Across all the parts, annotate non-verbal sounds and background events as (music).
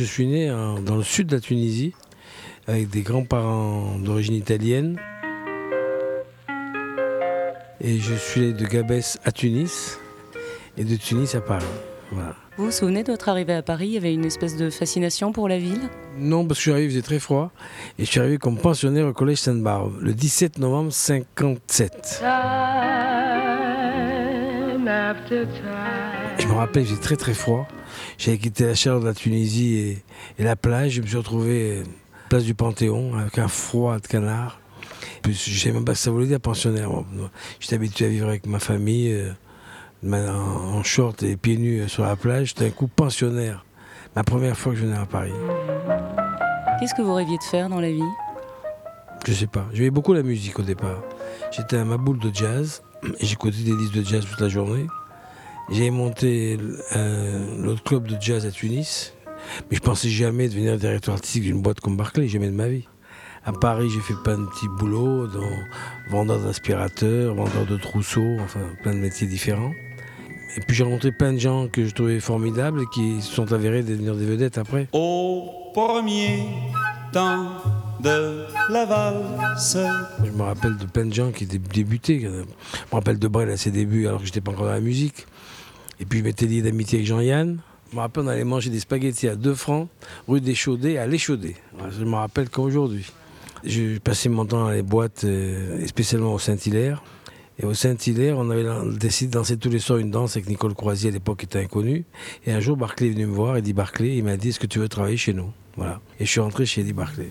Je suis né dans le sud de la Tunisie, avec des grands-parents d'origine italienne. Et je suis allé de Gabès à Tunis et de Tunis à Paris. Vous vous souvenez de votre arrivée à Paris Il y avait une espèce de fascination pour la ville? Non, parce que je suis arrivé, il faisait très froid. Et je suis arrivé comme pensionnaire au collège Sainte-Barbe le 17 novembre 57. Je me rappelle, il faisait très très froid. J'avais quitté la chaleur de la Tunisie et, la plage. Je me suis retrouvé euh, place du Panthéon avec un froid de canard. Je ne savais même pas ce que ça voulait dire pensionnaire. J'étais habitué à vivre avec ma famille euh, en short et pieds nus euh, sur la plage. J'étais un coup pensionnaire. Ma première fois que je venais à Paris. Qu'est-ce que vous rêviez de faire dans la vie? Je sais pas. J'aimais beaucoup la musique au départ. J'étais un maboule de jazz (clears throat) j'écoutais des disques de jazz toute la journée. J'ai monté l'autre club de jazz à Tunis, mais je pensais jamais devenir directeur artistique d'une boîte comme Barclay, jamais de ma vie. À Paris, j'ai fait plein de petits boulots, dans vendeur d'aspirateurs, vendeur de trousseaux, enfin plein de métiers différents. Et puis j'ai rencontré plein de gens que je trouvais formidables et qui se sont avérés devenir des vedettes après. Au premier temps de la valse. Je me rappelle de plein de gens qui débutaient. Je me rappelle de Brel à ses débuts alors que j'étais pas encore dans la musique. Et puis je m'étais lié d'amitié avec Jean-Yann. Je me rappelle, on allait manger des spaghettis à 2 francs, rue des Chaudets, à l'Échaudé. Je me rappelle comme aujourd'hui. Je passais mon temps dans les boîtes, euh, spécialement au Saint-Hilaire. Et au Saint-Hilaire, on avait décidé de danser tous les soirs une danse avec Nicole Croisier, à l'époque était inconnu. Et un jour, Barclay est venu me voir, Eddie Barclay, il m'a dit Est-ce que tu veux travailler chez nous? Voilà. Et je suis rentré chez Eddie Barclay.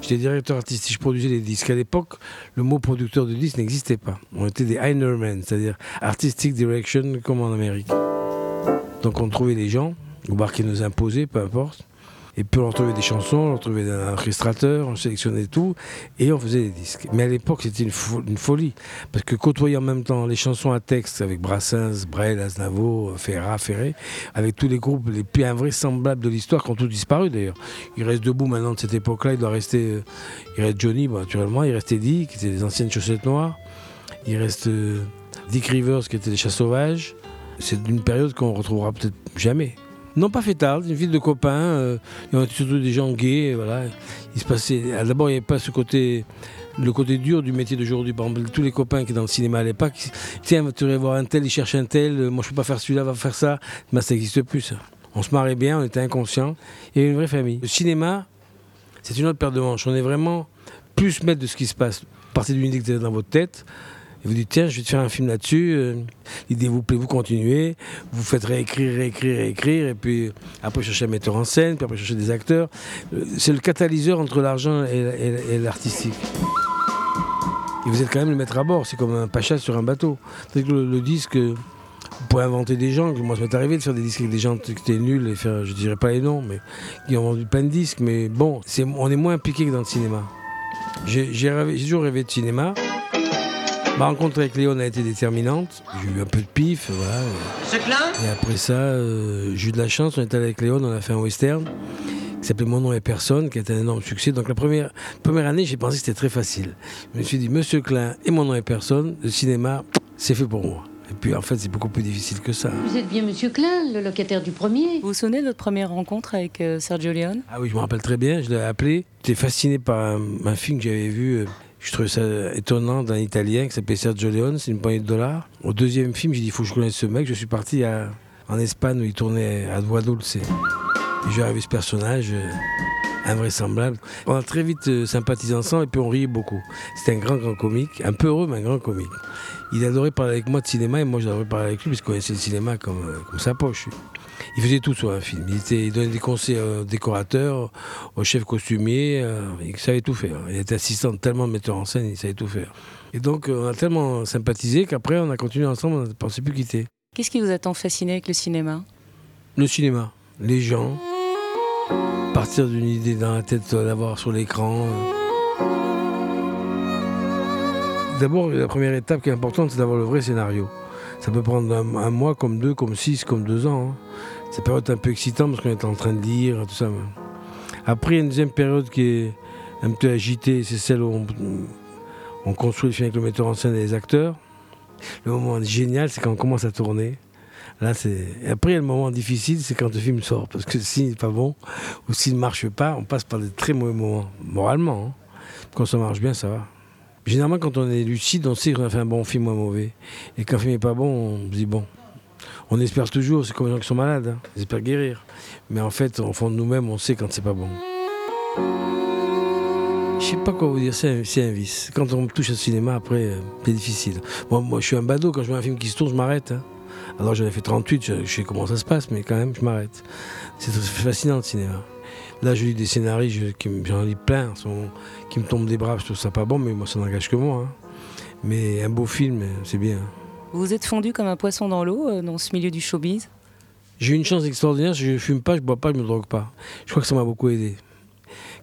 J'étais directeur artistique, je produisais des disques. À l'époque, le mot producteur de disques n'existait pas. On était des Heinermen, c'est-à-dire Artistic Direction, comme en Amérique. Donc on trouvait les gens, ou qui nous imposaient, peu importe. Et puis on retrouvait des chansons, on retrouvait un orchestrateur, on sélectionnait tout et on faisait des disques. Mais à l'époque, c'était une, folie. Parce que côtoyer en même temps les chansons à texte avec Brassens, Brel, Aznavour, Ferrat, Ferré, avec tous les groupes les plus invraisemblables de l'histoire qui ont tous disparu d'ailleurs. Il reste debout maintenant de cette époque-là, il doit rester. Euh, reste Johnny, naturellement, il reste Eddie, qui était des anciennes chaussettes noires. Il reste euh, Dick Rivers, qui était des chats sauvages. C'est une période qu'on retrouvera peut-être jamais. Non, pas tard, une ville de copains. Euh, il y avait surtout des gens gays. Voilà. Il se passait. Ah, d'abord, il n'y avait pas ce côté, le côté dur du métier d'aujourd'hui. Par exemple, tous les copains qui étaient dans le cinéma à l'époque, tiens, tu vas voir un tel, il cherche un tel. Euh, moi, je peux pas faire celui-là, va faire ça. Mais ça n'existe plus. Ça. On se marrait bien, on était inconscients. Il y avait une vraie famille. Le cinéma, c'est une autre paire de manches. On est vraiment plus maître de ce qui se passe. Partez d'une idée que vous dans votre tête. Et vous dites, tiens, je vais te faire un film là-dessus. Euh, l'idée vous plaît, vous continuez. Vous faites réécrire, réécrire, réécrire. Et puis après, chercher un metteur en scène, puis après, chercher des acteurs. Euh, c'est le catalyseur entre l'argent et, l'artistique. Et vous êtes quand même le maître à bord. C'est comme un pacha sur un bateau. C'est que le, disque, vous pouvez inventer des gens. Moi, ça m'est arrivé de faire des disques avec des gens qui étaient nuls et faire, je dirais pas les noms, mais qui ont vendu plein de disques. Mais bon, on est moins impliqué que dans le cinéma. J'ai toujours rêvé de cinéma. Ma rencontre avec Léon a été déterminante. J'ai eu un peu de pif, voilà. Et après ça, euh, j'ai eu de la chance. On est allé avec Léon, on a fait un western qui s'appelait Mon nom est personne, qui a été un énorme succès. Donc la première, première année, j'ai pensé que c'était très facile. Je me suis dit, Monsieur Klein et Mon nom est personne, le cinéma, c'est fait pour moi. Et puis en fait, c'est beaucoup plus difficile que ça. Vous êtes bien Monsieur Klein, le locataire du premier. Vous vous souvenez de votre première rencontre avec euh, Sergio Leone? Ah oui, je me rappelle très bien. Je l'ai appelé. J'étais fasciné par un, film que j'avais vu. Euh, je trouvais ça étonnant d'un Italien qui s'appelait Sergio Leone, c'est une poignée de dollars. Au deuxième film, j'ai dit, il faut que je connaisse ce mec. Je suis parti en Espagne où il tournait à Douadolce. Et j'ai arrivé ce personnage euh, invraisemblable. On a très vite euh, sympathisé ensemble et puis on riait beaucoup. C'était un grand, grand comique, un peu heureux, mais un grand comique. Il adorait parler avec moi de cinéma et moi j'adorais parler avec lui parce qu'il connaissait le cinéma comme, euh, comme sa poche. Il faisait tout sur un film. Il, était, donnait des conseils aux décorateurs, au chef costumier. Euh, il savait tout faire. Il était assistant tellement de metteurs en scène, il savait tout faire. Et donc, on a tellement sympathisé qu'après, on a continué ensemble, on ne pensait plus quitter. Qu'est-ce qui vous a tant fasciné avec le cinéma? Le cinéma, les gens, partir d'une idée dans la tête, d'avoir sur l'écran. D'abord, la première étape qui est importante, c'est d'avoir le vrai scénario. Ça peut prendre un, mois, comme deux, comme six, comme deux ans. C'est une période un peu excitante parce qu'on est en train de lire, tout ça. Après, il y a une deuxième période qui est un peu agitée, c'est celle où on, construit le film avec le metteur en scène et les acteurs. Le moment génial, c'est quand on commence à tourner. Là, c'est. Après, le moment difficile, c'est quand le film sort. Parce que s'il n'est pas bon, ou s'il ne marche pas, on passe par des très mauvais moments, moralement. hein. Quand ça marche bien, ça va. Généralement, quand on est lucide, on sait qu'on a fait un bon film ou un mauvais. Et quand un film n'est pas bon, on se dit bon. On espère toujours, c'est comme les gens qui sont malades, hein. ils espèrent guérir. Mais en fait, au fond de nous-mêmes, on sait quand c'est pas bon. Je sais pas quoi vous dire, c'est un, vice. Quand on touche au cinéma, après, euh, c'est difficile. Moi, moi, je suis un badaud, quand je vois un film qui se tourne, je m'arrête. hein. Alors j'en ai fait 38, je, je sais comment ça se passe, mais quand même, je m'arrête. C'est fascinant le cinéma. Là, je lis des scénarios, j'en lis plein, sont- qui me tombent des bras, je trouve ça pas bon, mais moi, ça n'engage que moi. hein. Mais un beau film, c'est bien. Vous vous êtes fondu comme un poisson dans l'eau euh, dans ce milieu du showbiz? J'ai eu une chance extraordinaire, je fume pas, je bois pas, je me drogue pas. Je crois que ça m'a beaucoup aidé.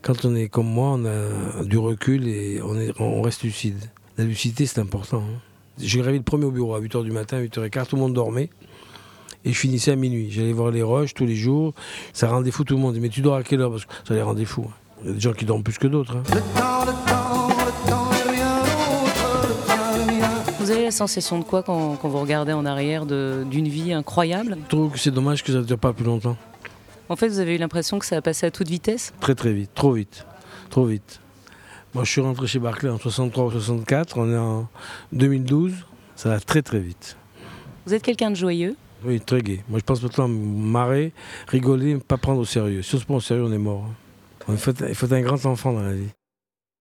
Quand on est comme moi, on a du recul et on, est, on reste lucide. La lucidité, c'est important. hein. J'ai gravé le premier au bureau à 8h du matin, 8h15, tout le monde dormait. Et je finissais à minuit. J'allais voir les rushs tous les jours. Ça rendait fou tout le monde. Mais tu dors à quelle heure? Parce que ça les rendait fous. hein. Il y a des gens qui dorment plus que d'autres. hein. Vous avez la sensation de quoi quand, quand vous regardez en arrière d'une vie incroyable? Je trouve que c'est dommage que ça ne dure pas plus longtemps. En fait, vous avez eu l'impression que ça a passé à toute vitesse? Très très vite, trop vite, trop vite. Moi je suis rentré chez Barclay en 63 ou 64, on est en 2012, ça va très très vite. Vous êtes quelqu'un de joyeux? Oui, très gai. Moi je pense maintenant à me marrer, rigoler, pas prendre au sérieux. Si on se prend au sérieux, on est mort. Il faut, il faut être un grand enfant dans la vie.